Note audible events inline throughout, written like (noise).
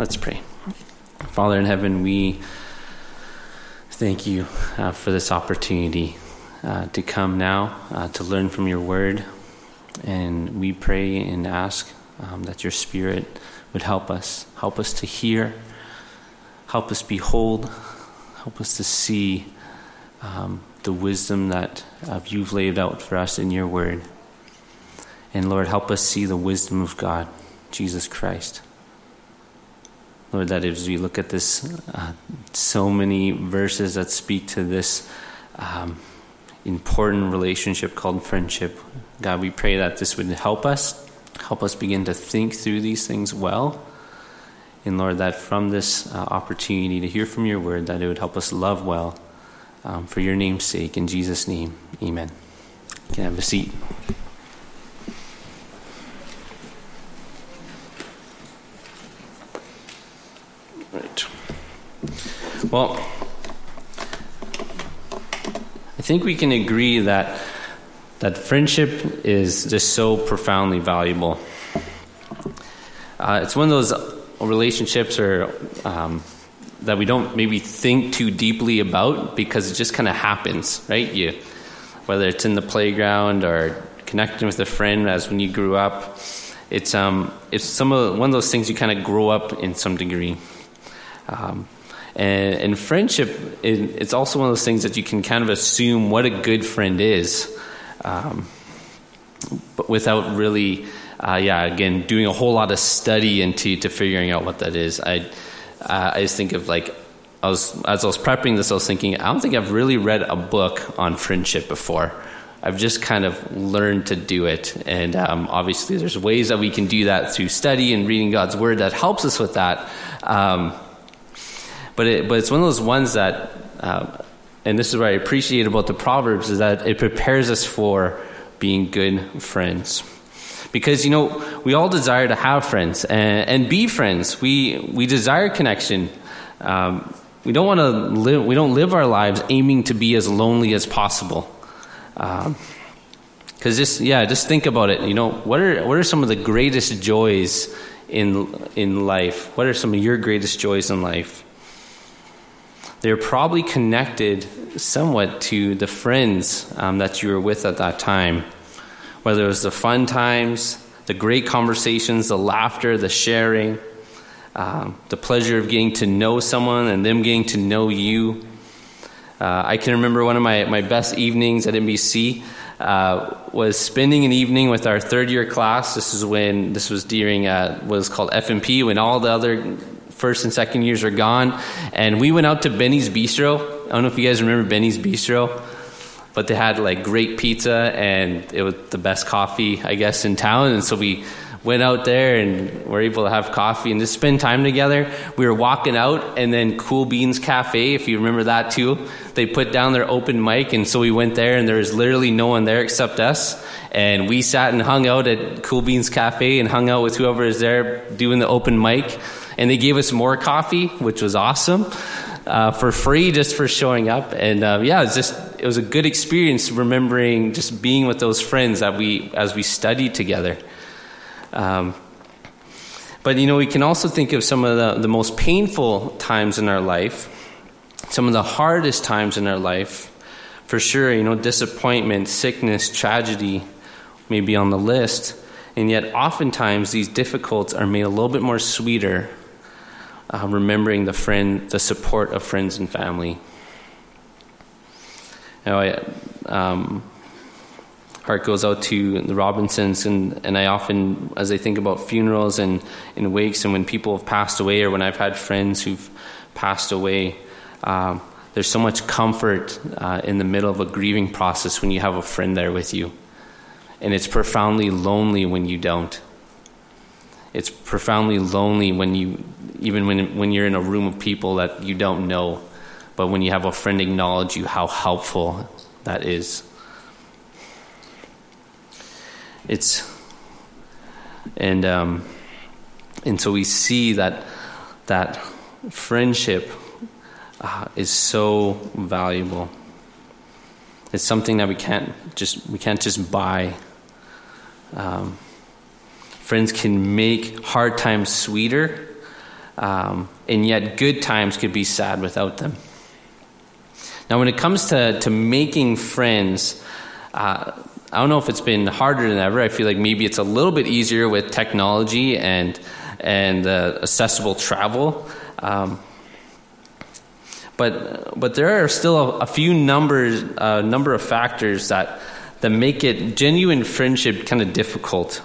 Let's pray. Father in heaven, we thank you uh, for this opportunity uh, to come now uh, to learn from your word. And we pray and ask um, that your spirit would help us, help us to hear, help us behold, help us to see um, the wisdom that you've laid out for us in your word. And Lord, help us see the wisdom of God, Jesus Christ. Lord, that as we look at this, uh, so many verses that speak to this um, important relationship called friendship. God, we pray that this would help us, help us begin to think through these things well. And Lord, that from this uh, opportunity to hear from your word, that it would help us love well um, for your name's sake. In Jesus' name, amen. You can have a seat. Well, I think we can agree that that friendship is just so profoundly valuable. Uh, it's one of those relationships or um, that we don't maybe think too deeply about because it just kind of happens, right? You, whether it's in the playground or connecting with a friend as when you grew up, it's um, it's some of one of those things you kind of grow up in some degree. Um, and, and, friendship, it, it's also one of those things that you can kind of assume what a good friend is, um, but without really, uh, yeah, again, doing a whole lot of study into to figuring out what that is. I, uh, I just think of like, I was as I was prepping this, I was thinking, I don't think I've really read a book on friendship before. I've just kind of learned to do it. And um, obviously, there's ways that we can do that through study and reading God's Word that helps us with that. Um, but it, but it's one of those ones that, uh, and this is what I appreciate about the Proverbs is that it prepares us for being good friends. Because you know we all desire to have friends and, and be friends. We we desire connection. Um, we don't want to live. We don't live our lives aiming to be as lonely as possible. Because um, just yeah, just think about it. You know what are what are some of the greatest joys in in life? What are some of your greatest joys in life? They're probably connected somewhat to the friends um, that you were with at that time. Whether it was the fun times, the great conversations, the laughter, the sharing, um, the pleasure of getting to know someone and them getting to know you. Uh, I can remember one of my, my best evenings at NBC uh, was spending an evening with our third year class. This is when this was during uh, what was called FMP, when all the other first and second years are gone. And we went out to Benny's Bistro. I don't know if you guys remember Benny's Bistro, but they had like great pizza and it was the best coffee, I guess, in town. And so we went out there and were able to have coffee and just spend time together. We were walking out, and then Cool Beans Cafe, if you remember that too, they put down their open mic, and so we went there, and there was literally no one there except us. And we sat and hung out at Cool Beans Cafe and hung out with whoever is there doing the open mic and they gave us more coffee, which was awesome. Uh, for free just for showing up. And uh, yeah, it was just it was a good experience remembering just being with those friends that we as we studied together. Um, but you know, we can also think of some of the, the most painful times in our life, some of the hardest times in our life. For sure, you know, disappointment, sickness, tragedy may be on the list. And yet, oftentimes, these difficulties are made a little bit more sweeter uh, remembering the friend, the support of friends and family. Know, I, um, heart goes out to the Robinsons, and, and I often, as I think about funerals and, and wakes, and when people have passed away, or when I've had friends who've passed away, um, there's so much comfort uh, in the middle of a grieving process when you have a friend there with you. And it's profoundly lonely when you don't. It's profoundly lonely when you, even when, when you're in a room of people that you don't know, but when you have a friend acknowledge you, how helpful that is. It's, and, um, and so we see that, that friendship uh, is so valuable. It's something that we can't just, we can't just buy. Um, Friends can make hard times sweeter. um, and yet good times could be sad without them. Now, when it comes to, to making friends, uh, I don't know if it's been harder than ever. I feel like maybe it's a little bit easier with technology and and uh, accessible travel. Um, but but there are still a, a few numbers uh, number of factors that that make it genuine friendship kind of difficult.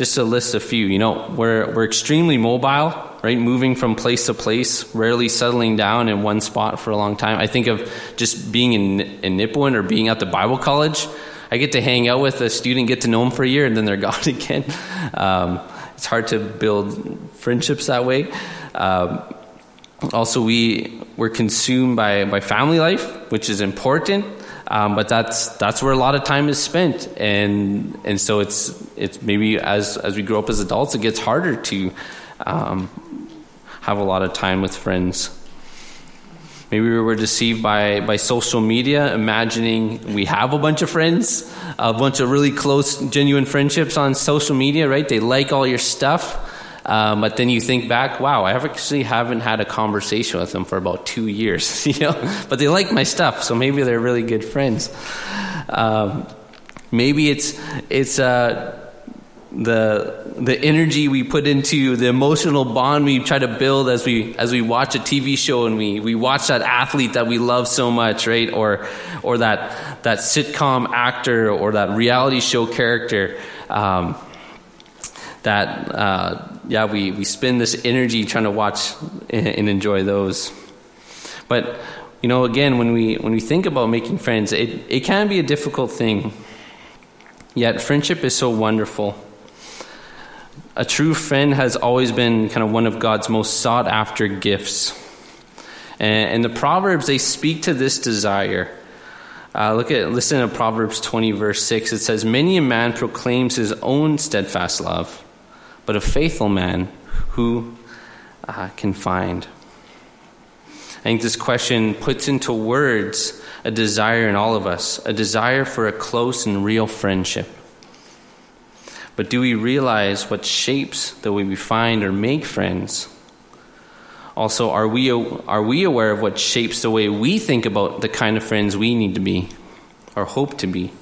Just to list a few, you know, we're we're extremely mobile, right? Moving from place to place, rarely settling down in one spot for a long time. I think of just being in in Nipawin or being at the Bible college. I get to hang out with a student, get to know them for a year, and then they're (laughs) gone again. Um, it's hard to build friendships that way. Um, also, we we're consumed by by family life, which is important. Um, but that's that's where a lot of time is spent, and and so it's it's maybe as as we grow up as adults, it gets harder to um, have a lot of time with friends. Maybe we were deceived by, by social media, imagining we have a bunch of friends, a bunch of really close, genuine friendships on social media, right? They like all your stuff. Um, but then you think back, wow, I actually haven't had a conversation with them for about two years, (laughs) you know. But they like my stuff, so maybe they're really good friends. Um, maybe it's it's uh, the the energy we put into the emotional bond we try to build as we as we watch a TV show and we we watch that athlete that we love so much, right? Or or that that sitcom actor or that reality show character. Um, that uh, yeah we, we spend this energy trying to watch and, enjoy those. But you know again when we when we think about making friends it, it can be a difficult thing. Yet friendship is so wonderful. A true friend has always been kind of one of god's most sought after gifts. And, and the proverbs they speak to this desire. Uh, look at listen to Proverbs 20 verse 6 it says many a man proclaims his own steadfast love but a faithful man who uh, can find? I think this question puts into words a desire in all of us, a desire for a close and real friendship. But do we realize what shapes the way we find or make friends? Also, are we, are we aware of what shapes the way we think about the kind of friends we need to be or hope to be?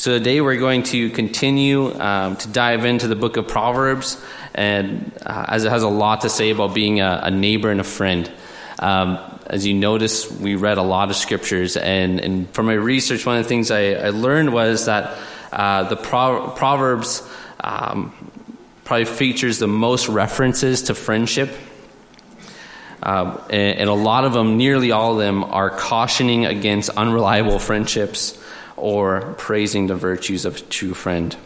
So today we're going to continue um, to dive into the book of Proverbs, and uh, as it has a lot to say about being a, a neighbor and a friend. Um, as you notice, we read a lot of scriptures, and, and from my research, one of the things I, I learned was that uh, the Pro- Proverbs um, probably features the most references to friendship. Uh, and, and a lot of them, nearly all of them, are cautioning against unreliable friendships or praising the virtues of a true friend.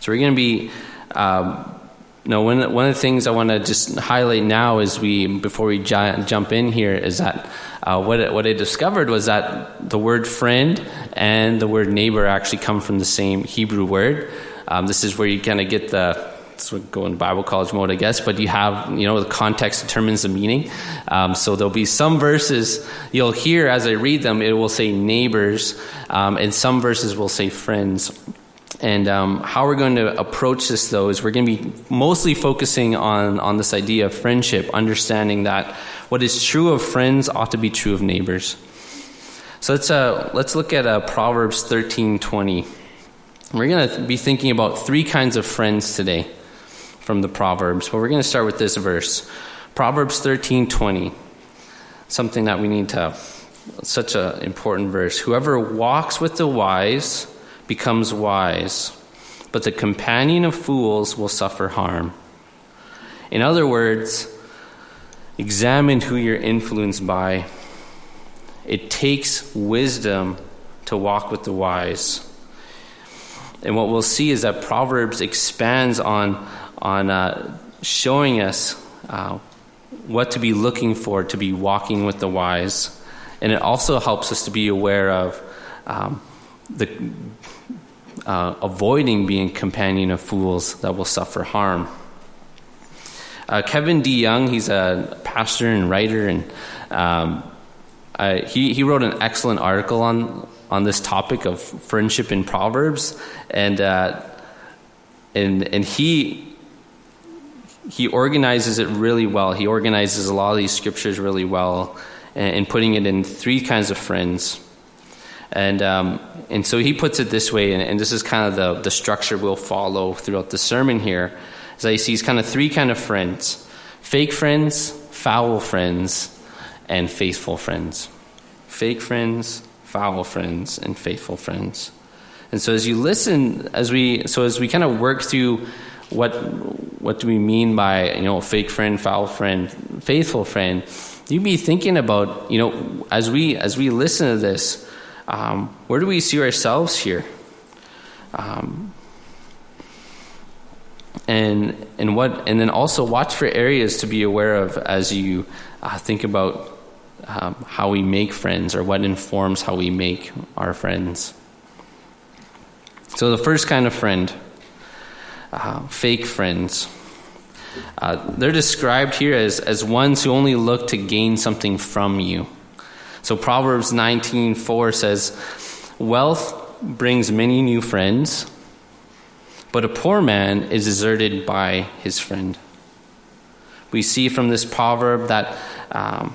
So we're going to be. Um, no, one, one of the things I want to just highlight now is we before we j- jump in here is that uh, what what I discovered was that the word friend and the word neighbor actually come from the same Hebrew word. Um, this is where you kind of get the so go in Bible college mode, I guess, but you have, you know, the context determines the meaning. Um, so there'll be some verses you'll hear as I read them, it will say neighbors, um, and some verses will say friends. And um, how we're going to approach this, though, is we're going to be mostly focusing on, on this idea of friendship, understanding that what is true of friends ought to be true of neighbors. So let's, uh, let's look at uh, Proverbs 13.20. We're going to be thinking about three kinds of friends today from the Proverbs. But we're going to start with this verse Proverbs 13 20. Something that we need to, such an important verse. Whoever walks with the wise becomes wise, but the companion of fools will suffer harm. In other words, examine who you're influenced by. It takes wisdom to walk with the wise. And what we'll see is that Proverbs expands on on uh, showing us uh, what to be looking for to be walking with the wise. And it also helps us to be aware of um, the uh, avoiding being companion of fools that will suffer harm. Uh, Kevin DeYoung, he's a pastor and writer, and um, he, he wrote an excellent article on, on this topic of friendship in Proverbs. And uh, and and he he organizes it really well. He organizes a lot of these scriptures really well, and, putting it in three kinds of friends. And um, and so he puts it this way, and, and, this is kind of the, the structure we'll follow throughout the sermon here. As I see, he's kind of three kind of friends: fake friends, foul friends, and faithful friends. Fake friends, foul friends, and faithful friends. And so as you listen, as we so as we kind of work through what what do we mean by you know fake friend, foul friend, faithful friend? You be thinking about you know as we as we listen to this, um, where do we see ourselves here? Um, and and what and then also watch for areas to be aware of as you uh, think about um, how we make friends or what informs how we make our friends. So the first kind of friend uh, fake friends. Uh, they're described here as, as ones who only look to gain something from you. So Proverbs 19:4 says, "Wealth brings many new friends, but a poor man is deserted by his friend." We see from this proverb that um,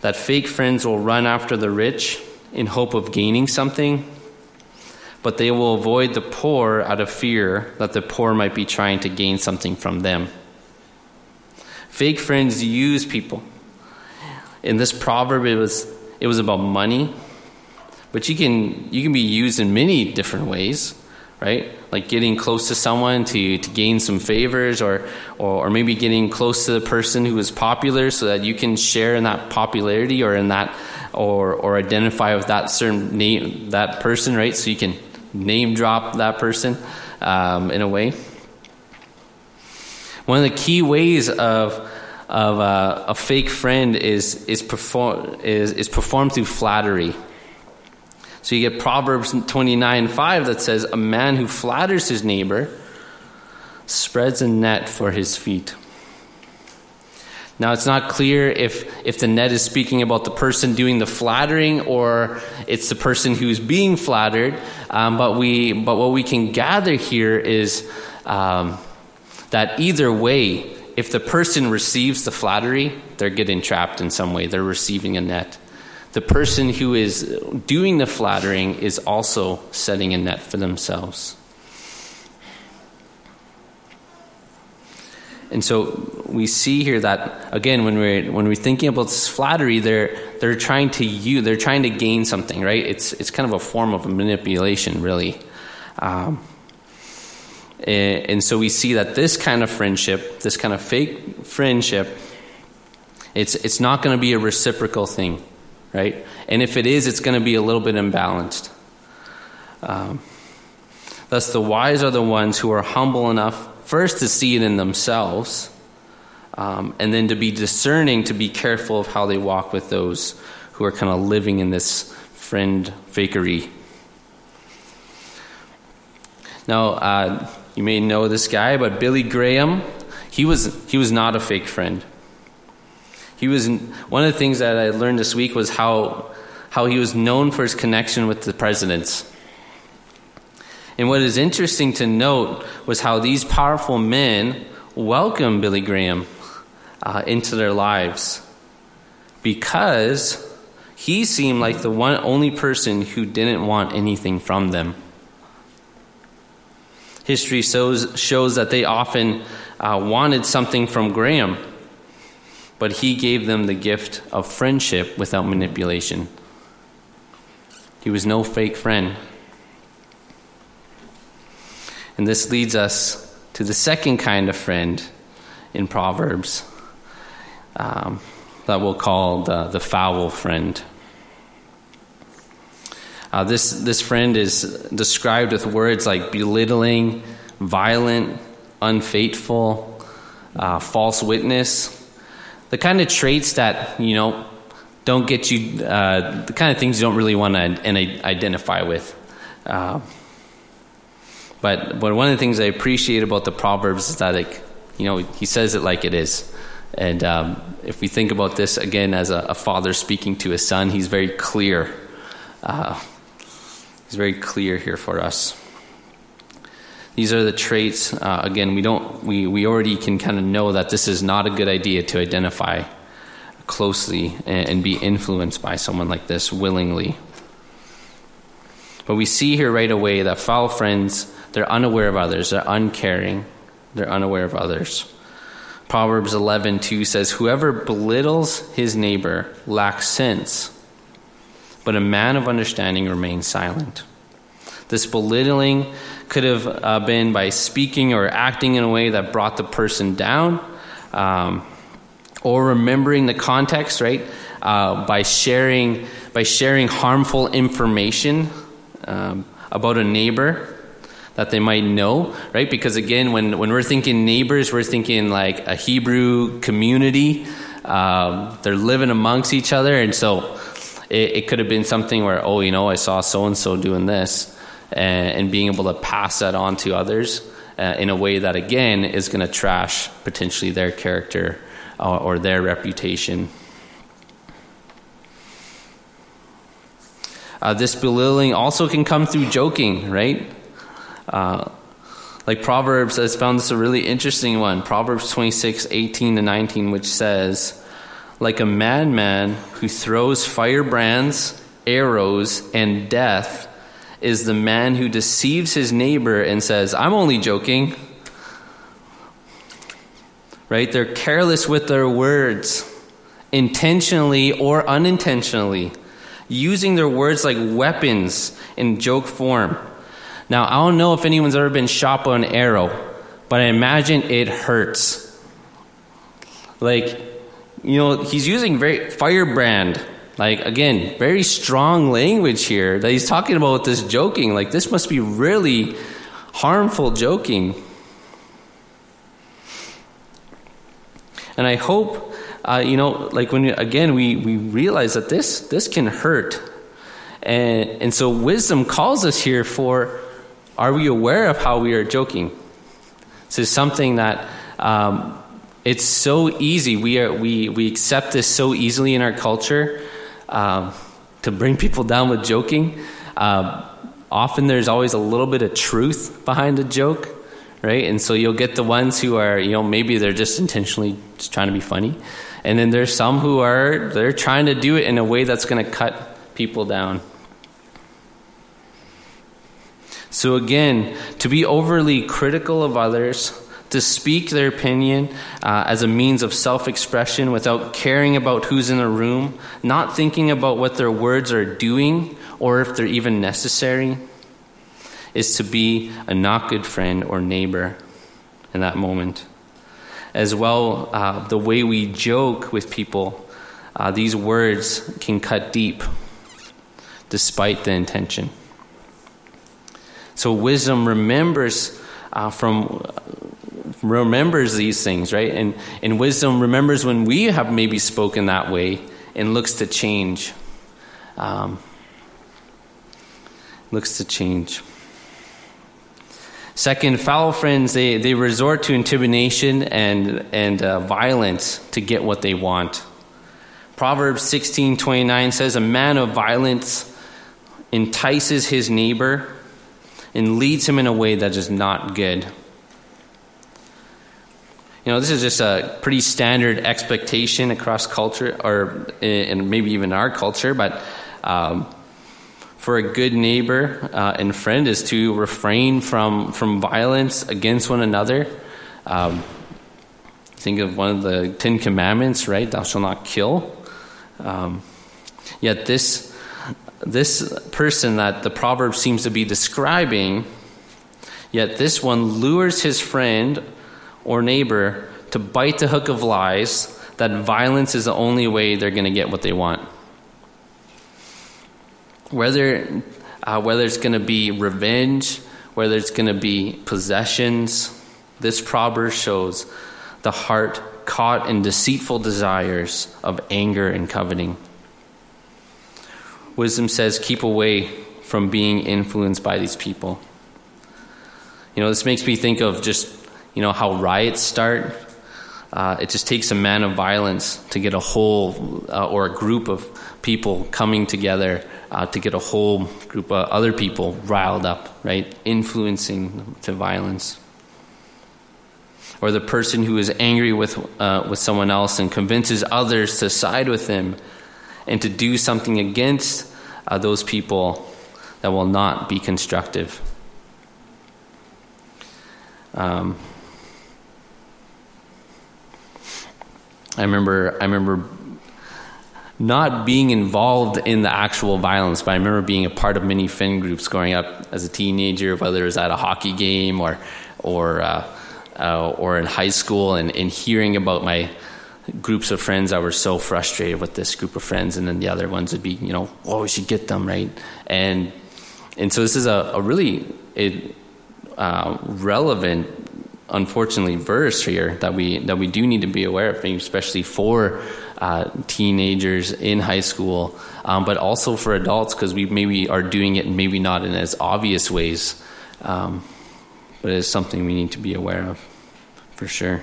that fake friends will run after the rich in hope of gaining something, but they will avoid the poor out of fear that the poor might be trying to gain something from them. Fake friends use people. In this proverb, it was, it was about money, but you can, you can be used in many different ways, right? Like getting close to someone to, to gain some favors, or, or, or maybe getting close to the person who is popular so that you can share in that popularity or in that or or identify with that certain name that person right so you can name drop that person um, in a way. One of the key ways of of uh, a fake friend is is perform is is performed through flattery. So you get Proverbs twenty nine five that says, "A man who flatters his neighbor spreads a net for his feet." Now, it's not clear if, if the net is speaking about the person doing the flattering or it's the person who's being flattered. Um, but, we, but what we can gather here is um, that either way, if the person receives the flattery, they're getting trapped in some way, they're receiving a net. The person who is doing the flattering is also setting a net for themselves. And so we see here that again, when we're when we're thinking about this flattery, they're they're trying to you they're trying to gain something, right? It's it's kind of a form of manipulation, really. Um, and, so we see that this kind of friendship, this kind of fake friendship, it's it's not going to be a reciprocal thing, right? And if it is, it's going to be a little bit imbalanced. Um, thus, the wise are the ones who are humble enough first to see it in themselves, um, and then to be discerning, to be careful of how they walk with those who are kind of living in this friend fakery. Now, uh, you may know this guy, but Billy Graham, he was he was not a fake friend. He was one of the things that I learned this week was how how he was known for his connection with the presidents. And what is interesting to note was how these powerful men welcomed Billy Graham uh, into their lives because he seemed like the one only person who didn't want anything from them. History shows, shows that they often uh, wanted something from Graham, but he gave them the gift of friendship without manipulation. He was no fake friend. And this leads us to the second kind of friend in Proverbs um, that we'll call the, the foul friend. Uh, this, this friend is described with words like belittling, violent, unfaithful, uh, false witness. The kind of traits that, you know, don't get you, uh, the kind of things you don't really want to identify with. But, but one of the things I appreciate about the Proverbs is that, you know, he says it like it is. And um, if we think about this again as a, a, father speaking to his son, he's very clear. Uh, he's very clear here for us. These are the traits. Uh, again, we don't. We we already can kind of know that this is not a good idea to identify closely and, and be influenced by someone like this willingly. But we see here right away that foul friends, they're unaware of others, they're uncaring, they're unaware of others. Proverbs 11:2 says, "Whoever belittles his neighbor lacks sense, but a man of understanding remains silent." This belittling could have uh, been by speaking or acting in a way that brought the person down, um, or remembering the context, right? Uh, by sharing by sharing harmful information um, about a neighbor that they might know, right? Because again, when, when we're thinking neighbors, we're thinking like a Hebrew community. Um, they're living amongst each other. And so it, it, could have been something where, oh, you know, I saw so and so doing this, and, and, being able to pass that on to others uh, in a way that, again, is going to trash potentially their character uh, or their reputation. Uh, this belittling also can come through joking, right? Uh, like Proverbs has found this a really interesting one. Proverbs 26, 18 to 19, which says, Like a madman who throws firebrands, arrows, and death is the man who deceives his neighbor and says, I'm only joking. Right? They're careless with their words, intentionally or unintentionally using their words like weapons in joke form. Now, I don't know if anyone's ever been shot by an arrow, but I imagine it hurts. Like, you know, he's using very firebrand. Like, again, very strong language here that he's talking about this joking. Like, this must be really harmful joking. And I hope uh, you know, like when again we we realize that this this can hurt, and and so wisdom calls us here for, are we aware of how we are joking? This is something that. Um, it's so easy. We are we we accept this so easily in our culture um, to bring people down with joking. Uh, often there's always a little bit of truth behind the joke, right? And so you'll get the ones who are, you know, maybe they're just intentionally just trying to be funny. And then there's some who are they're trying to do it in a way that's going to cut people down. So again, to be overly critical of others, to speak their opinion uh, as a means of self expression without caring about who's in the room, not thinking about what their words are doing or if they're even necessary, is to be a not good friend or neighbor in that moment as well, uh, the way we joke with people, uh, these words can cut deep despite the intention. So wisdom remembers uh, from remembers these things, right? And and wisdom remembers when we have maybe spoken that way and looks to change. Um, looks to change. Second, foul friends, they, they resort to intimidation and, and uh, violence to get what they want. Proverbs 16:29 says a man of violence entices his neighbor and leads him in a way that is not good. You know, this is just a pretty standard expectation across culture, or and maybe even our culture. But um, for a good neighbor uh, and friend is to refrain from, from violence against one another. Um, think of one of the Ten Commandments, right? Thou shalt not kill. Um, yet this this person that the proverb seems to be describing, yet this one lures his friend or neighbor to bite the hook of lies that violence is the only way they're going to get what they want whether uh, whether it's going to be revenge, whether it's going to be possessions, this proverb shows the heart caught in deceitful desires of anger and coveting. Wisdom says, keep away from being influenced by these people. You know, this makes me think of just, you know, how riots start. uh, it just takes a man of violence to get a whole uh, or a group of people coming together uh, to get a whole group of other people riled up, right? Influencing to violence. Or the person who is angry with, uh, with someone else and convinces others to side with him and to do something against uh, those people that will not be constructive. Um, I remember, I remember not being involved in the actual violence, but I remember being a part of many Fin groups growing up as a teenager, whether it was at a hockey game or, or, uh, uh, or in high school, and, and hearing about my groups of friends that were so frustrated with this group of friends, and then the other ones would be, you know, oh, we should get them right, and and so this is a, a really it, uh, relevant, unfortunately, verse here that we that we do need to be aware of, especially for uh, teenagers in high school, um, but also for adults because we maybe are doing it, maybe not in as obvious ways, um, but it is something we need to be aware of, for sure.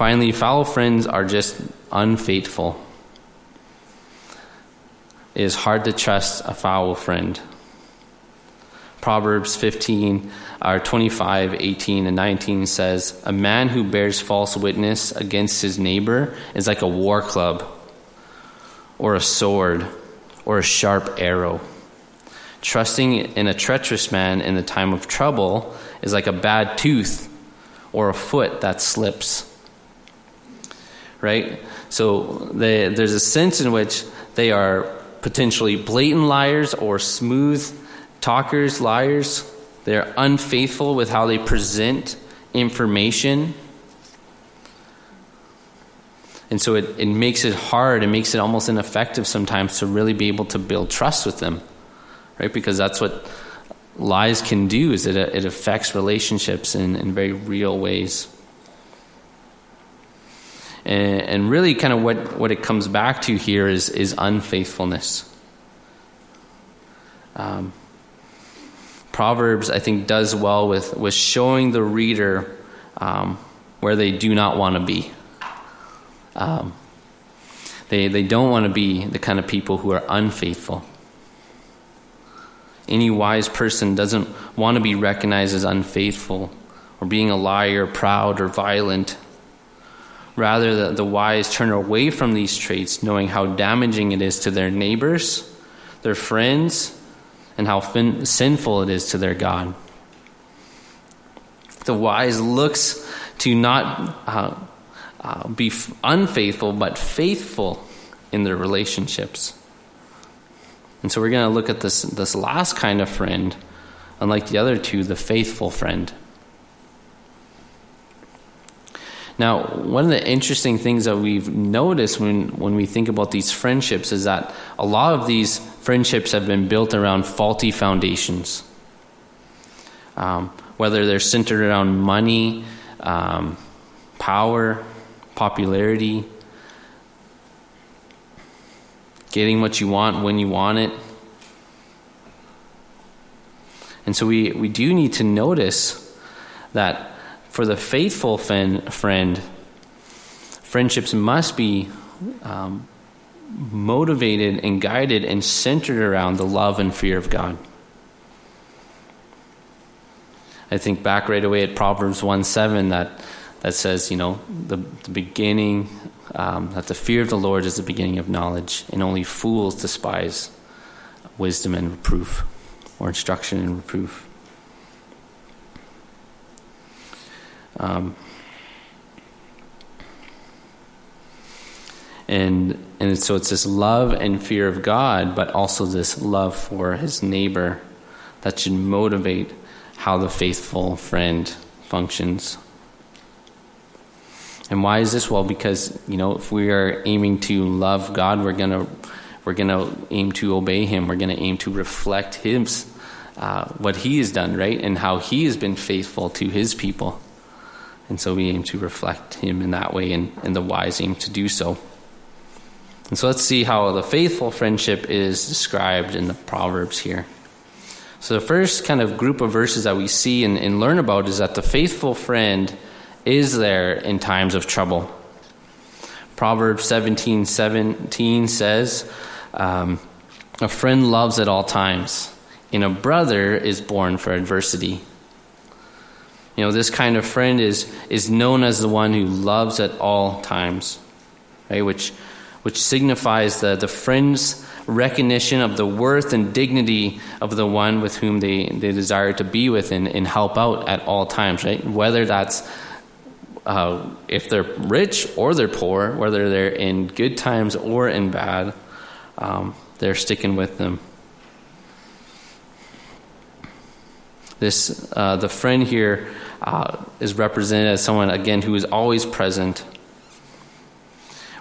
Finally, foul friends are just unfaithful. It is hard to trust a foul friend. Proverbs 15, or 25, 18, and 19 says, A man who bears false witness against his neighbor is like a war club, or a sword, or a sharp arrow. Trusting in a treacherous man in the time of trouble is like a bad tooth or a foot that slips. Right? So they, there's a sense in which they are potentially blatant liars or smooth talkers, liars. They're unfaithful with how they present information. And so it, it makes it hard, it makes it almost ineffective sometimes to really be able to build trust with them, right? Because that's what lies can do is it, it affects relationships in, in very real ways. And, and really kind of what, what it comes back to here is, is unfaithfulness. Um, Proverbs, I think, does well with, with showing the reader um, where they do not want to be. Um, they, they don't want to be the kind of people who are unfaithful. Any wise person doesn't want to be recognized as unfaithful or being a liar, proud, or violent. Rather, the, the wise turn away from these traits, knowing how damaging it is to their neighbors, their friends, and how fin- sinful it is to their God. The wise looks to not uh, uh, be f- unfaithful, but faithful in their relationships. And so we're going to look at this, this last kind of friend, unlike the other two, the faithful friend. Now, one of the interesting things that we've noticed when, when we think about these friendships is that a lot of these friendships have been built around faulty foundations. Um, whether they're centered around money, um, power, popularity, getting what you want when you want it. And so we, we do need to notice that for the faithful friend, friendships must be um, motivated and guided and centered around the love and fear of God. I think back right away at Proverbs 1 7 that, that says, you know, the, the beginning, um, that the fear of the Lord is the beginning of knowledge, and only fools despise wisdom and reproof, or instruction and reproof. Um, and and so it's this love and fear of God, but also this love for his neighbor that should motivate how the faithful friend functions. And why is this? Well, because you know, if we are aiming to love God, we're gonna we're gonna aim to obey Him. We're gonna aim to reflect His uh, what He has done, right, and how He has been faithful to His people. And so we aim to reflect Him in that way, and, and the wise aim to do so. And so let's see how the faithful friendship is described in the Proverbs here. So, the first kind of group of verses that we see and, and learn about is that the faithful friend is there in times of trouble. Proverbs 17 17 says, um, A friend loves at all times, and a brother is born for adversity. You know, this kind of friend is, is known as the one who loves at all times, right? Which, which signifies the, the friend's recognition of the worth and dignity of the one with whom they, they desire to be with and, and help out at all times, right? Whether that's uh, if they're rich or they're poor, whether they're in good times or in bad, um, they're sticking with them. This uh, the friend here uh, is represented as someone again who is always present.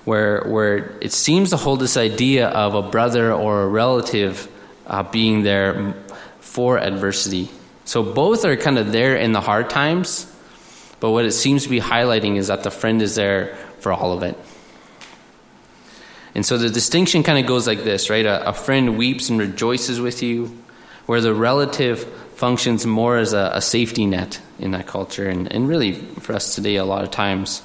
Where where it seems to hold this idea of a brother or a relative uh, being there for adversity. So both are kind of there in the hard times, but what it seems to be highlighting is that the friend is there for all of it. And so the distinction kind of goes like this, right? A, a friend weeps and rejoices with you, where the relative functions more as a, a safety net in that culture, and, and really for us today, a lot of times.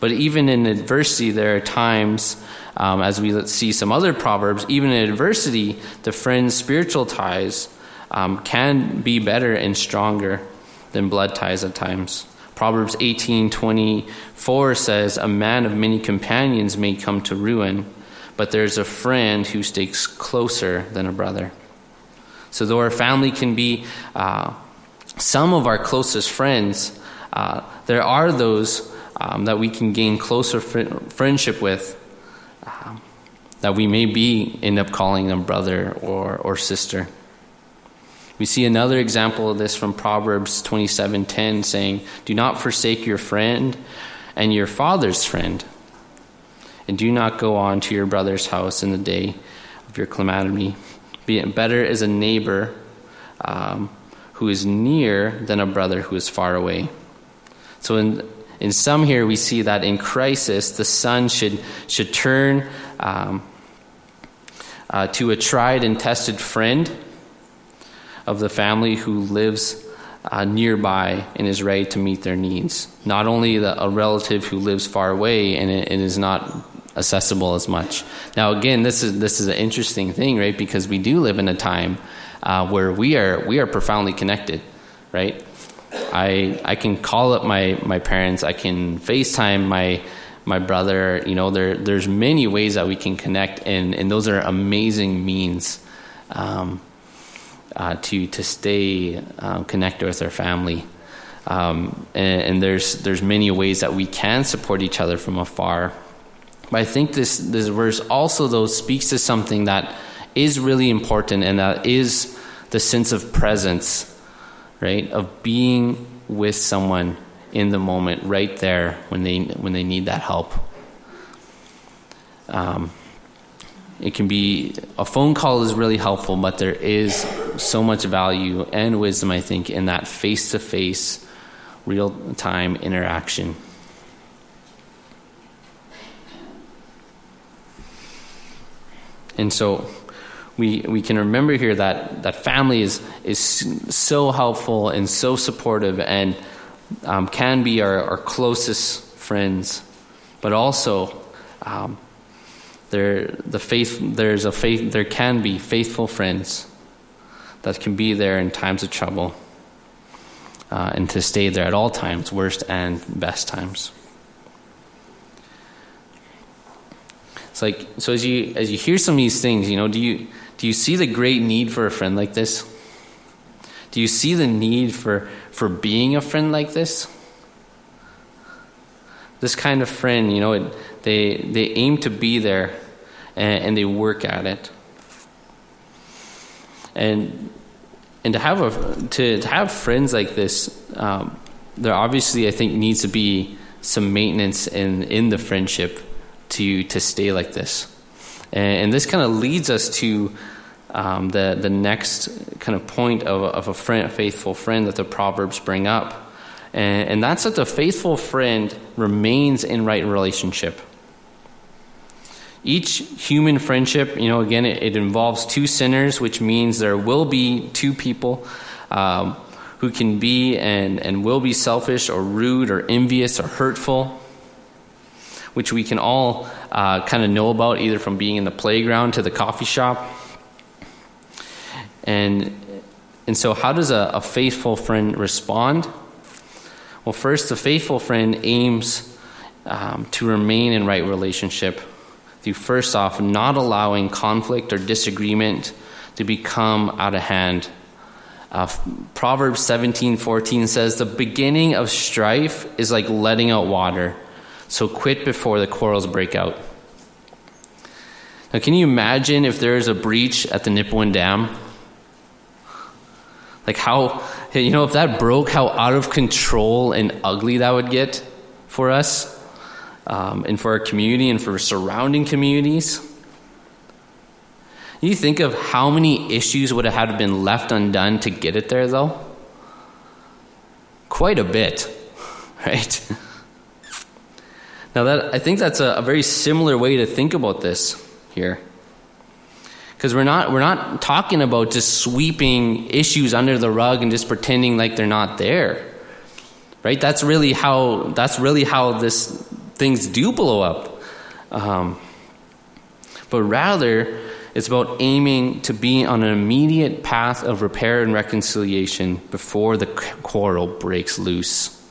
But even in adversity, there are times, um, as we see some other proverbs, even in adversity, the friend's spiritual ties um, can be better and stronger than blood ties at times. Proverbs 18:24 says, "A man of many companions may come to ruin, but there's a friend who sticks closer than a brother." So though our family can be uh, some of our closest friends, uh, there are those um, that we can gain closer fr- friendship with um, that we may be end up calling them brother or, or sister. We see another example of this from Proverbs 27:10 saying, "Do not forsake your friend and your father's friend, and do not go on to your brother's house in the day of your calamity. Be better is a neighbor um, who is near than a brother who is far away." So in in some here we see that in crisis the son should should turn um, uh, to a tried and tested friend of the family who lives uh, nearby and is ready to meet their needs. Not only the, a relative who lives far away and, and is not accessible as much. Now, again, this is this is an interesting thing, right? Because we do live in a time uh, where we are we are profoundly connected, right? I I can call up my my parents. I can FaceTime my my brother. You know, there there's many ways that we can connect, and and those are amazing means. Um, uh, to to stay um, connected with our family. Um, and, and, there's there's many ways that we can support each other from afar. But I think this this verse also though speaks to something that is really important, and that is the sense of presence, right? Of being with someone in the moment, right there when they when they need that help. Um, it can be a phone call is really helpful, but there is so much value and wisdom, I think, in that face to face, real time interaction. And so we, we can remember here that, that family is, is so helpful and so supportive and um, can be our, our closest friends, but also um, there, the faith, there's a faith, there can be faithful friends that can be there in times of trouble uh, and to stay there at all times, worst and best times. It's like so as you as you hear some of these things, you know, do you do you see the great need for a friend like this? Do you see the need for for being a friend like this? This kind of friend, you know, it, they they aim to be there and, and they work at it. And and to have a to, to have friends like this, um, there obviously I think needs to be some maintenance in in the friendship to to stay like this, and, and this kind of leads us to um, the the next kind of point of, of a friend, a faithful friend that the proverbs bring up, and, and that's that the faithful friend remains in right relationship. Each human friendship, you know, again, it, it involves two sinners, which means there will be two people um, who can be and, and will be selfish or rude or envious or hurtful, which we can all uh, kind of know about either from being in the playground to the coffee shop. And, and so, how does a, a faithful friend respond? Well, first, the faithful friend aims um, to remain in right relationship through first off not allowing conflict or disagreement to become out of hand. Uh, Proverbs 17:14 says the beginning of strife is like letting out water. So quit before the quarrels break out. Now can you imagine if there is a breach at the Nipawin Dam? Like how you know if that broke how out of control and ugly that would get for us um, and for our community and for surrounding communities. You think of how many issues would have had been left undone to get it there, though? Quite a bit, (laughs) right? Now, that, I think that's a, a very similar way to think about this here. Because we're not, we're not talking about just sweeping issues under the rug and just pretending like they're not there. Right? That's really how, that's really how this, things do blow up. Um, but rather, it's about aiming to be on an immediate path of repair and reconciliation before the quarrel breaks loose.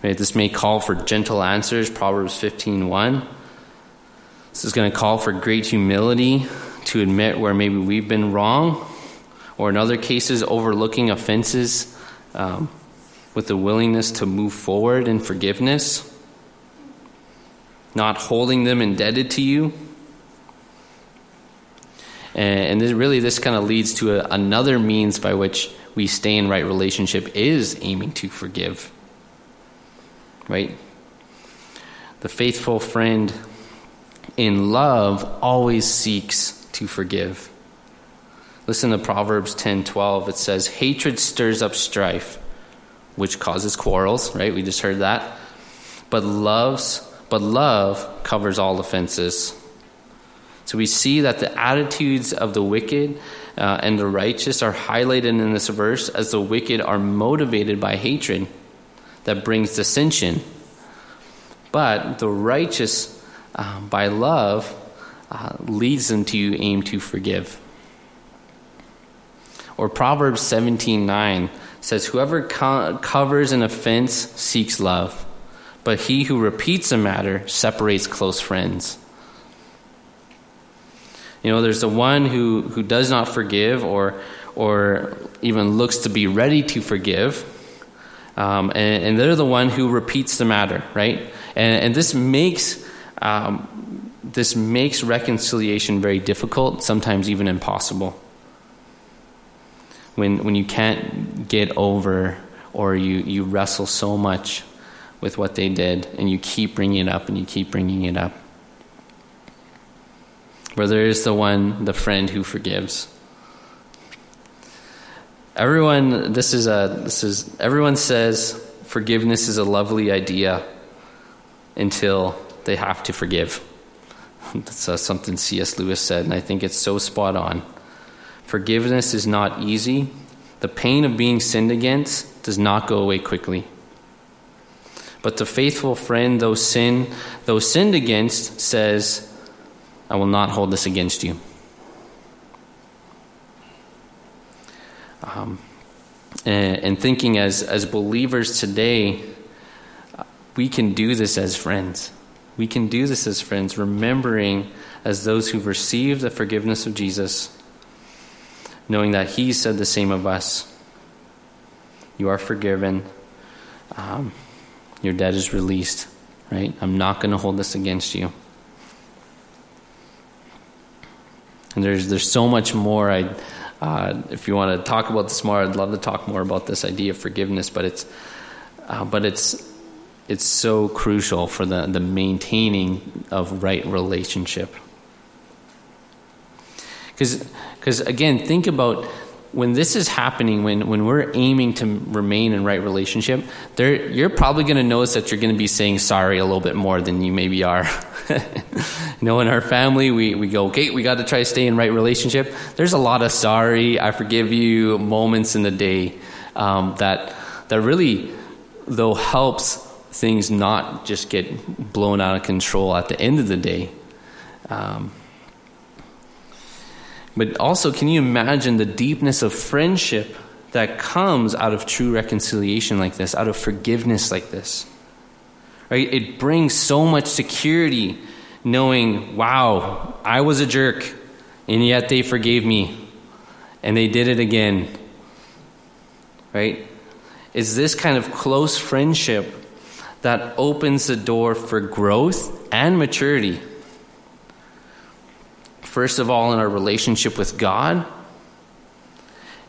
Right, this may call for gentle answers, Proverbs 15:1. This is going to call for great humility to admit where maybe we've been wrong, or in other cases, overlooking offenses um, with the willingness to move forward in forgiveness, not holding them indebted to you. And, this, really, this kind of leads to a, another means by which we stay in right relationship is aiming to forgive. Right? The faithful friend in love always seeks to forgive. Listen to Proverbs 10:12. It says, "Hatred stirs up strife, which causes quarrels." Right? We just heard that. But loves, but love covers all offenses. So we see that the attitudes of the wicked uh, and the righteous are highlighted in this verse as the wicked are motivated by hatred that brings dissension. But the righteous, uh, by love, uh, leads them to aim to forgive. Or Proverbs 17:9 says, "Whoever co- covers an offense seeks love, but he who repeats a matter separates close friends." You know, there's the one who, who does not forgive or, or even looks to be ready to forgive. Um, and, and, they're the one who repeats the matter, right? And, and this makes um, this makes reconciliation very difficult, sometimes even impossible. When when you can't get over or you, you wrestle so much with what they did and you keep bringing it up and you keep bringing it up where there is the one, the friend who forgives. Everyone, this is a, this is, everyone says forgiveness is a lovely idea until they have to forgive. (laughs) That's uh, something C.S. Lewis said, and I think it's so spot on. Forgiveness is not easy. The pain of being sinned against does not go away quickly. But the faithful friend, though sin, though sinned against, says, I will not hold this against you. Um, and, and thinking as, as believers today, we can do this as friends. We can do this as friends, remembering as those who've received the forgiveness of Jesus, knowing that He said the same of us. You are forgiven. Um, your debt is released, right? I'm not going to hold this against you. And there's there's so much more. I, uh, if you want to talk about this more, I'd love to talk more about this idea of forgiveness. But it's uh, but it's it's so crucial for the the maintaining of right relationship. Because because again, think about when this is happening, when, when we're aiming to remain in right relationship, there, you're probably going to notice that you're going to be saying sorry a little bit more than you maybe are. (laughs) you know, in our family, we, we go, okay, we got to try to stay in right relationship. There's a lot of sorry, I forgive you moments in the day um, that, that really, though, helps things not just get blown out of control at the end of the day. Um, but also, can you imagine the deepness of friendship that comes out of true reconciliation like this, out of forgiveness like this? Right? It brings so much security knowing, wow, I was a jerk, and yet they forgave me, and they did it again. Right? Is this kind of close friendship that opens the door for growth and maturity First of all, in our relationship with God,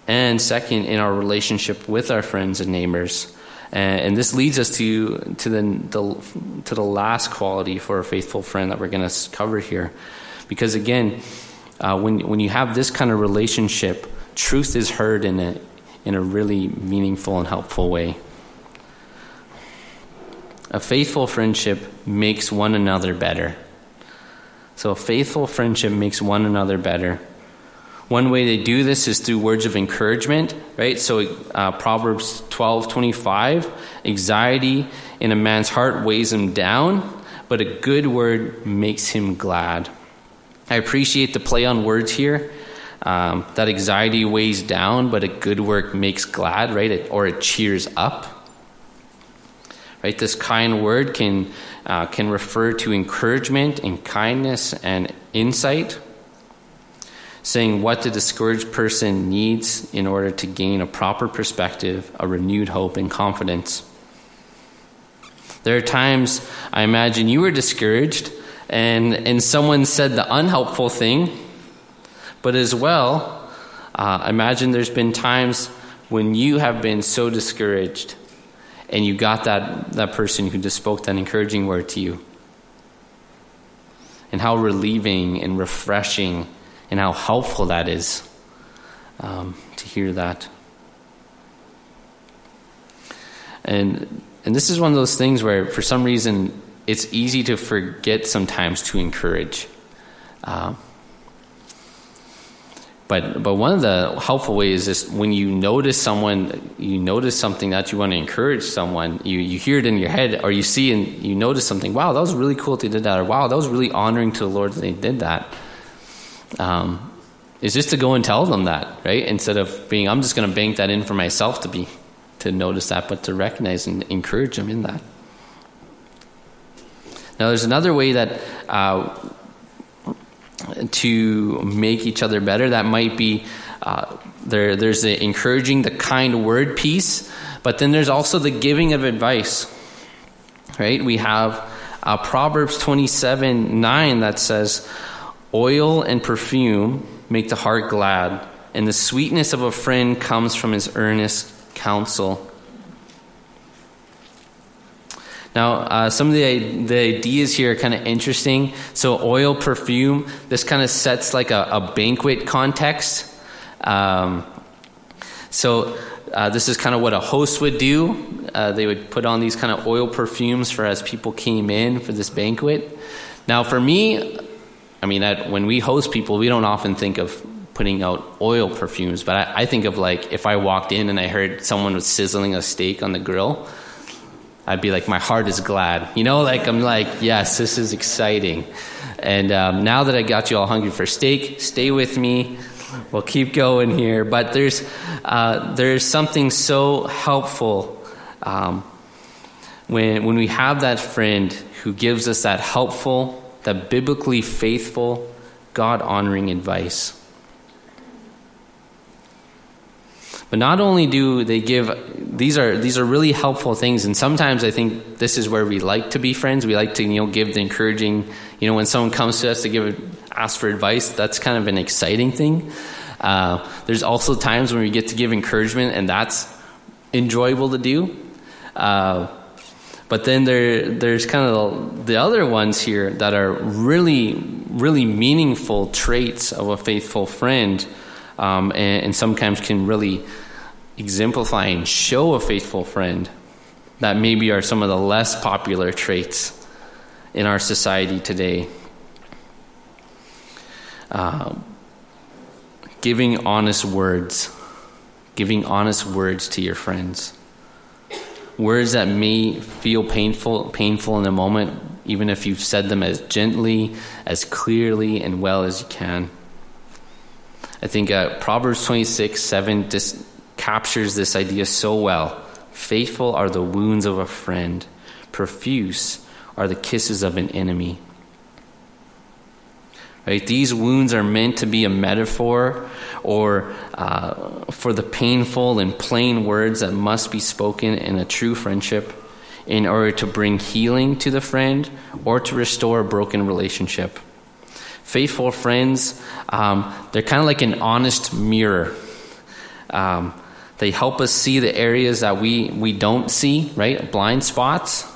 and second, in our relationship with our friends and neighbors. And, this leads us to, to, the, the, to the last quality for a faithful friend that we're going to cover here. Because again, uh, when, when you have this kind of relationship, truth is heard in a, in a really meaningful and helpful way. A faithful friendship makes one another better. So faithful friendship makes one another better. One way they do this is through words of encouragement, right? So uh, Proverbs 12 25, anxiety in a man's heart weighs him down, but a good word makes him glad. I appreciate the play on words here. Um, that anxiety weighs down, but a good work makes glad, right? It, or it cheers up. Right? This kind word can uh, can refer to encouragement and kindness and insight, saying what the discouraged person needs in order to gain a proper perspective, a renewed hope, and confidence. There are times I imagine you were discouraged and, and someone said the unhelpful thing, but as well, uh, imagine there's been times when you have been so discouraged and you got that, that person who just spoke that encouraging word to you. And how relieving and refreshing and how helpful that is um, to hear that. And, and this is one of those things where, for some reason, it's easy to forget sometimes to encourage. Uh, but but one of the helpful ways is when you notice someone, you notice something that you want to encourage someone. You you hear it in your head, or you see and you notice something. Wow, that was really cool they did that, or wow, that was really honoring to the Lord that they did that. Um, is just to go and tell them that, right? Instead of being, I'm just going to bank that in for myself to be to notice that, but to recognize and encourage them in that. Now, there's another way that uh, to make each other better. That might be uh, there. There's the encouraging, the kind word piece, but then there's also the giving of advice. Right? We have uh, Proverbs 27 9 that says, "Oil and perfume make the heart glad, and the sweetness of a friend comes from his earnest counsel." Now, uh, some of the, the ideas here are kind of interesting. So, oil, perfume, this kind of sets like a, a banquet context. Um, so, uh, this is kind of what a host would do. Uh, they would put on these kind of oil perfumes for as people came in for this banquet. Now, for me, I mean, when we host people, we don't often think of putting out oil perfumes, but I, I think of like if I walked in and I heard someone was sizzling a steak on the grill. I'd be like, my heart is glad. You know, like I'm like, yes, this is exciting. And um, now that I got you all hungry for steak, stay with me. We'll keep going here. But there's uh, there's something so helpful um, when when we have that friend who gives us that helpful, that biblically faithful, God honoring advice. But not only do they give these are these are really helpful things, and sometimes I think this is where we like to be friends. We like to you know give the encouraging. You know, when someone comes to us to give ask for advice, that's kind of an exciting thing. Uh, there's also times when we get to give encouragement, and that's enjoyable to do. Uh, but then there, there's kind of the other ones here that are really, really meaningful traits of a faithful friend um, and, and sometimes can really exemplify and show a faithful friend that maybe are some of the less popular traits in our society today. Uh, giving honest words, giving honest words to your friends. Words that may feel painful, painful in a moment, even if you've said them as gently, as clearly, and well as you can. I think uh, Proverbs 26 7 just captures this idea so well. Faithful are the wounds of a friend, profuse are the kisses of an enemy. Right? These wounds are meant to be a metaphor or uh, for the painful and plain words that must be spoken in a true friendship in order to bring healing to the friend or to restore a broken relationship. Faithful friends, um, they're kind of like an honest mirror. Um, they help us see the areas that we, we don't see, right? Blind spots.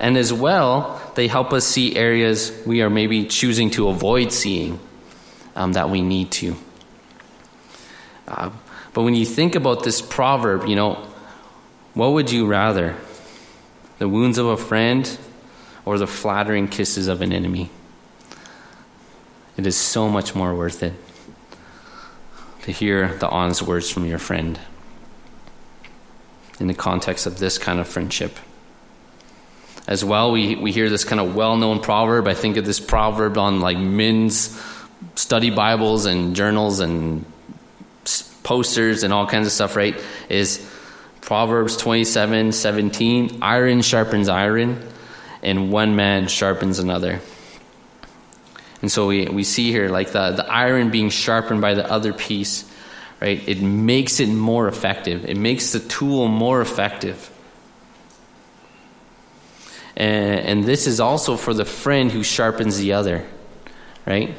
And as well, they help us see areas we are maybe choosing to avoid seeing um, that we need to. Uh, but when you think about this proverb, you know, what would you rather? The wounds of a friend or the flattering kisses of an enemy? It is so much more worth it to hear the honest words from your friend in the context of this kind of friendship. As well, we, we hear this kind of well known proverb. I think of this proverb on like men's study Bibles and journals and posters and all kinds of stuff, right? Is Proverbs 27 17, iron sharpens iron, and one man sharpens another. And so we, we see here like the, the iron being sharpened by the other piece right? It makes it more effective, it makes the tool more effective. And, and this is also for the friend who sharpens the other, right?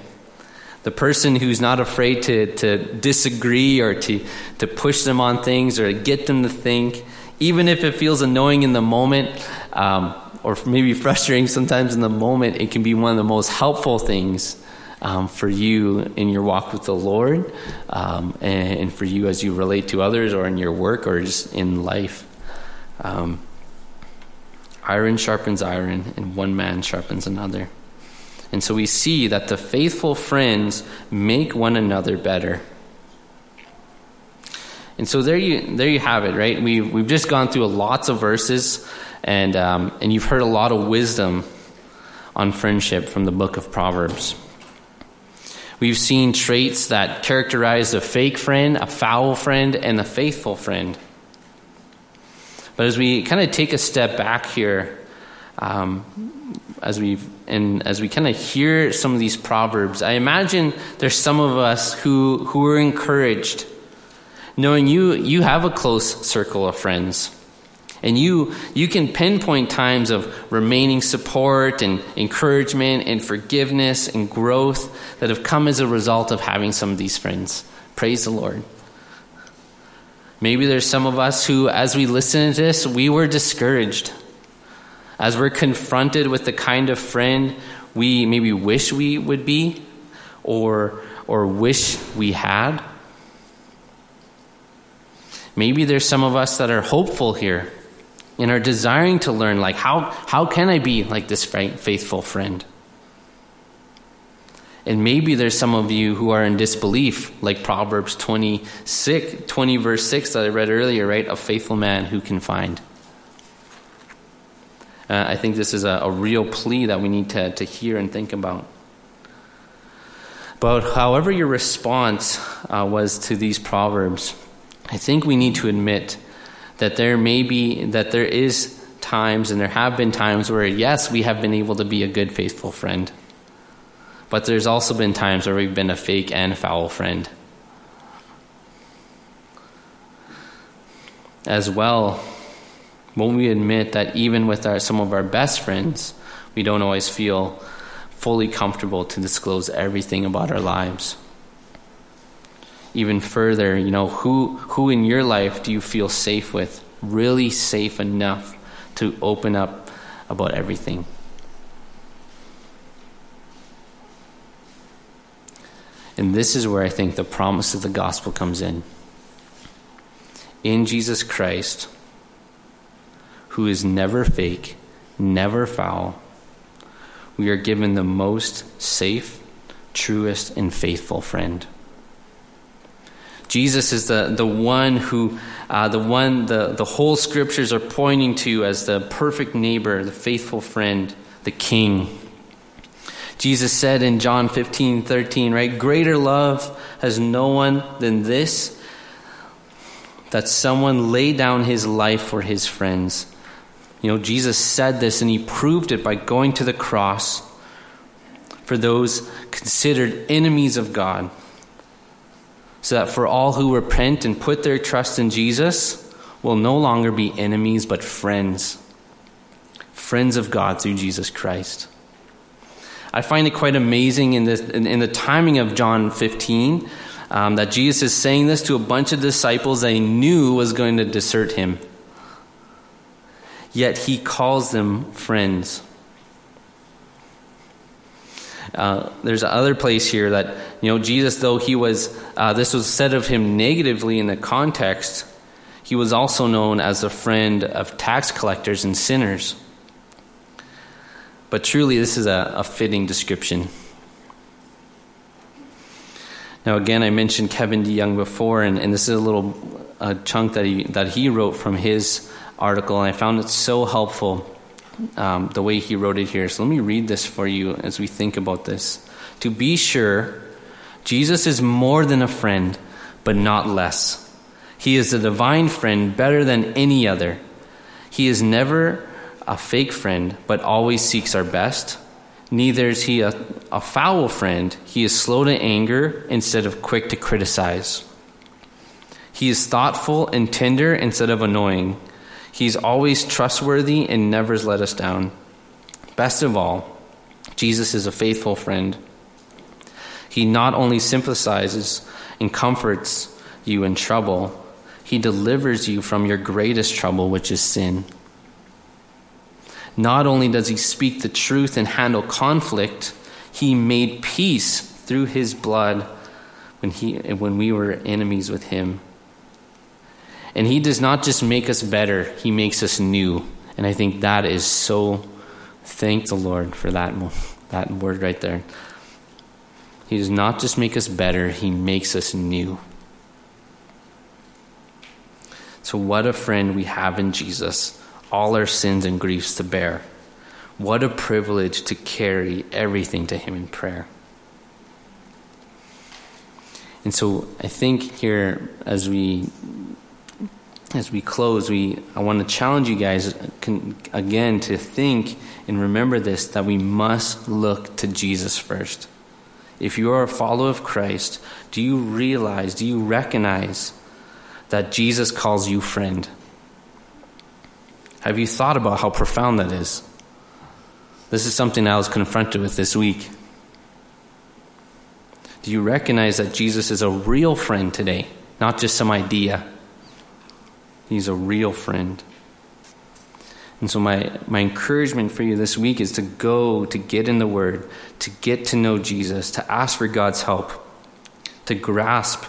The person who's not afraid to, to disagree or to, to push them on things or to get them to think, even if it feels annoying in the moment um, or maybe frustrating sometimes in the moment, it can be one of the most helpful things um, for you in your walk with the Lord um, and, and, for you as you relate to others or in your work or just in life. Um, iron sharpens iron, and one man sharpens another. And so we see that the faithful friends make one another better. And so there you there you have it, right? We've we've just gone through lots of verses, and um, and you've heard a lot of wisdom on friendship from the book of Proverbs. We've seen traits that characterize a fake friend, a foul friend, and a faithful friend. But as we kind of take a step back here, um, as we and as we kind of hear some of these proverbs, I imagine there's some of us who who are encouraged, knowing you you have a close circle of friends. And you, you can pinpoint times of remaining support and encouragement and forgiveness and growth that have come as a result of having some of these friends. Praise the Lord. Maybe there's some of us who, as we listen to this, we were discouraged. As we're confronted with the kind of friend we maybe wish we would be or, or wish we had. Maybe there's some of us that are hopeful here and are desiring to learn like how how can I be like this faithful friend? And maybe there's some of you who are in disbelief, like Proverbs 26, 20, verse 6 that I read earlier, right? A faithful man who can find. Uh, I think this is a, a, real plea that we need to, to hear and think about. But however your response uh, was to these Proverbs, I think we need to admit that there may be, that there is times, and there have been times where, yes, we have been able to be a good, faithful friend. But there's also been times where we've been a fake and foul friend. As well, when we admit that even with our, some of our best friends, we don't always feel fully comfortable to disclose everything about our lives even further, you know, who, who in your life do you feel safe with? Really safe enough to open up about everything. And this is where I think the promise of the gospel comes in. In Jesus Christ, who is never fake, never foul, we are given the most safe, truest, and faithful friend. Jesus is the, the one who, uh, the one the, the whole scriptures are pointing to as the perfect neighbor, the faithful friend, the king. Jesus said in John 15, 13, right? Greater love has no one than this, that someone lay down his life for his friends. You know, Jesus said this and he proved it by going to the cross for those considered enemies of God. So that for all who repent and put their trust in Jesus will no longer be enemies but friends. Friends of God through Jesus Christ. I find it quite amazing in, this, in, in the timing of John 15 um, that Jesus is saying this to a bunch of disciples he knew was going to desert him. Yet he calls them friends. Uh, there's another place here that you know Jesus, though he was, uh, this was said of him negatively in the context. He was also known as a friend of tax collectors and sinners. But truly, this is a, a fitting description. Now, again, I mentioned Kevin DeYoung before, and, and this is a little chunk that he, that he wrote from his article, and I found it so helpful um, the way he wrote it here. So let me read this for you as we think about this. To be sure, Jesus is more than a friend, but not less. He is a divine friend better than any other. He is never a fake friend, but always seeks our best. Neither is he a, a foul friend. He is slow to anger instead of quick to criticize. He is thoughtful and tender instead of annoying. He's always trustworthy and never let us down. Best of all, Jesus is a faithful friend. He not only sympathizes and comforts you in trouble, he delivers you from your greatest trouble, which is sin. Not only does he speak the truth and handle conflict, he made peace through his blood when, he, when we were enemies with him. And he does not just make us better, he makes us new. And I think that is so, thank the Lord for that, that word right there. He does not just make us better, he makes us new. So, what a friend we have in Jesus all our sins and griefs to bear. What a privilege to carry everything to Him in prayer. And so I think here as we as we close, we I want to challenge you guys again to think and remember this that we must look to Jesus first. If you are a follower of Christ, do you realize, do you recognize that Jesus calls you friend? Have you thought about how profound that is? This is something I was confronted with this week. Do you recognize that Jesus is a real friend today, not just some idea? He's a real friend. And so, my, my encouragement for you this week is to go, to get in the Word, to get to know Jesus, to ask for God's help, to grasp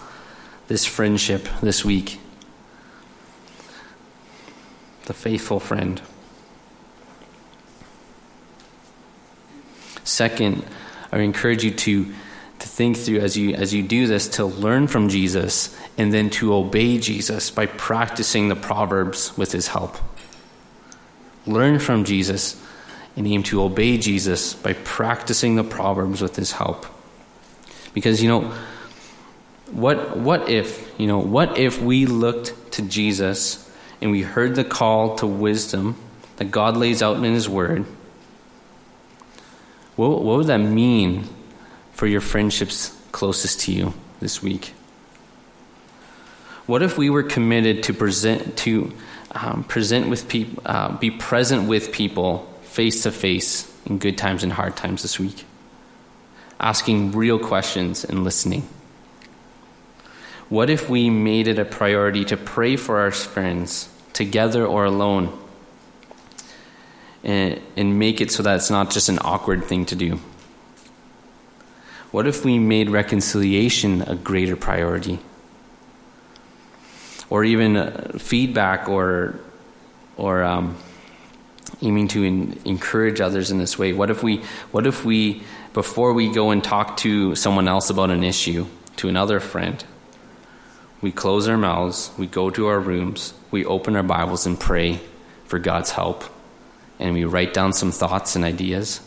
this friendship this week the faithful friend. Second, I encourage you to, to think through as you, as you do this to learn from Jesus and then to obey Jesus by practicing the Proverbs with his help. Learn from Jesus and aim to obey Jesus by practicing the Proverbs with his help. Because, you know, what, what if, you know, what if we looked to Jesus and we heard the call to wisdom that God lays out in His Word, what, what would that mean for your friendships closest to you this week? What if we were committed to present to um, present with people, uh, be present with people face to face in good times and hard times this week, asking real questions and listening? What if we made it a priority to pray for our friends together or alone. And, and make it so that it's not just an awkward thing to do. What if we made reconciliation a greater priority? Or even uh, feedback or, or um, aiming to in, encourage others in this way? What if we, what if we, before we go and talk to someone else about an issue, to another friend, we close our mouths, we go to our rooms, we open our Bibles and pray for God's help, and we write down some thoughts and ideas,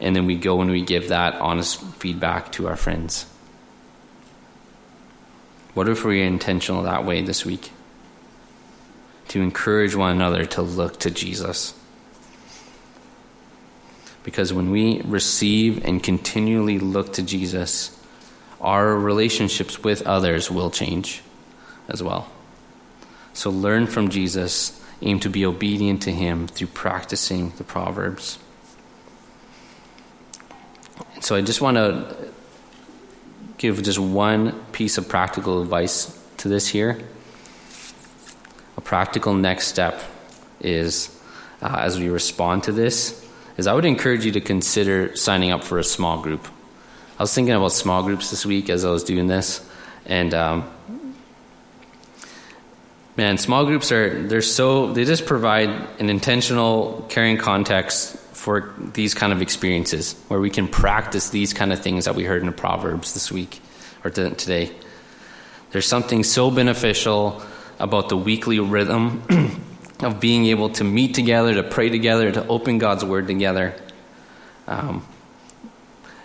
and then we go and we give that honest feedback to our friends. What if we are intentional that way this week? to encourage one another to look to Jesus. Because when we receive and continually look to Jesus, our relationships with others will change as well. So learn from Jesus, aim to be obedient to him through practicing the Proverbs. So I just want to give just one piece of practical advice to this here a practical next step is uh, as we respond to this is I would encourage you to consider signing up for a small group. I was thinking about small groups this week as I was doing this, and um, man, small groups are they're so they just provide an intentional, caring context for these kind of experiences where we can practice these kind of things that we heard in the Proverbs this week or today. There's something so beneficial about the weekly rhythm (clears throat) of being able to meet together, to pray together, to open God's Word together. Um,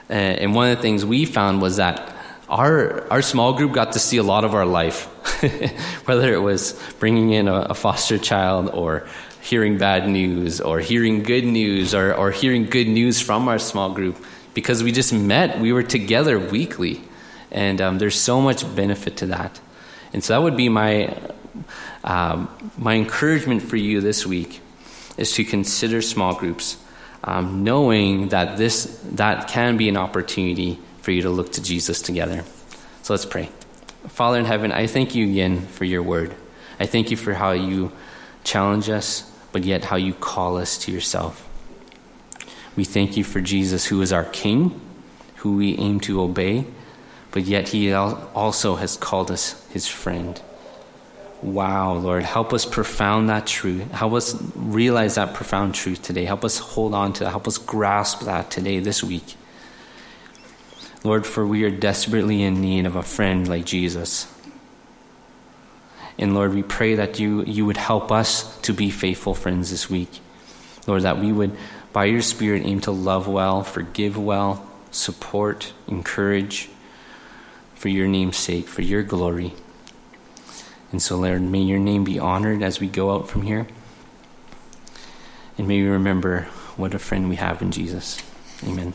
and one of the things we found was that our, our small group got to see a lot of our life, (laughs) whether it was bringing in a, a, foster child or hearing bad news or hearing good news or, or hearing good news from our small group because we just met, we were together weekly. And um, there's so much benefit to that. And so that would be my um, my encouragement for you this week is to consider small groups, um, knowing that this that can be an opportunity for you to look to Jesus together. So let's pray. Father in heaven, I thank you again for your word. I thank you for how you challenge us, but yet how you call us to yourself. We thank you for Jesus, who is our King, who we aim to obey, but yet he also has called us his friend. Wow, Lord, help us profound that truth. Help us realize that profound truth today. Help us hold on to that. Help us grasp that today, this week. Lord, for we are desperately in need of a friend like Jesus. And Lord, we pray that you, you would help us to be faithful friends this week. Lord, that we would, by your Spirit, aim to love well, forgive well, support, encourage, for your name's sake, for your glory. And so, Lord, may your name be honored as we go out from here. And may we remember what a friend we have in Jesus. Amen.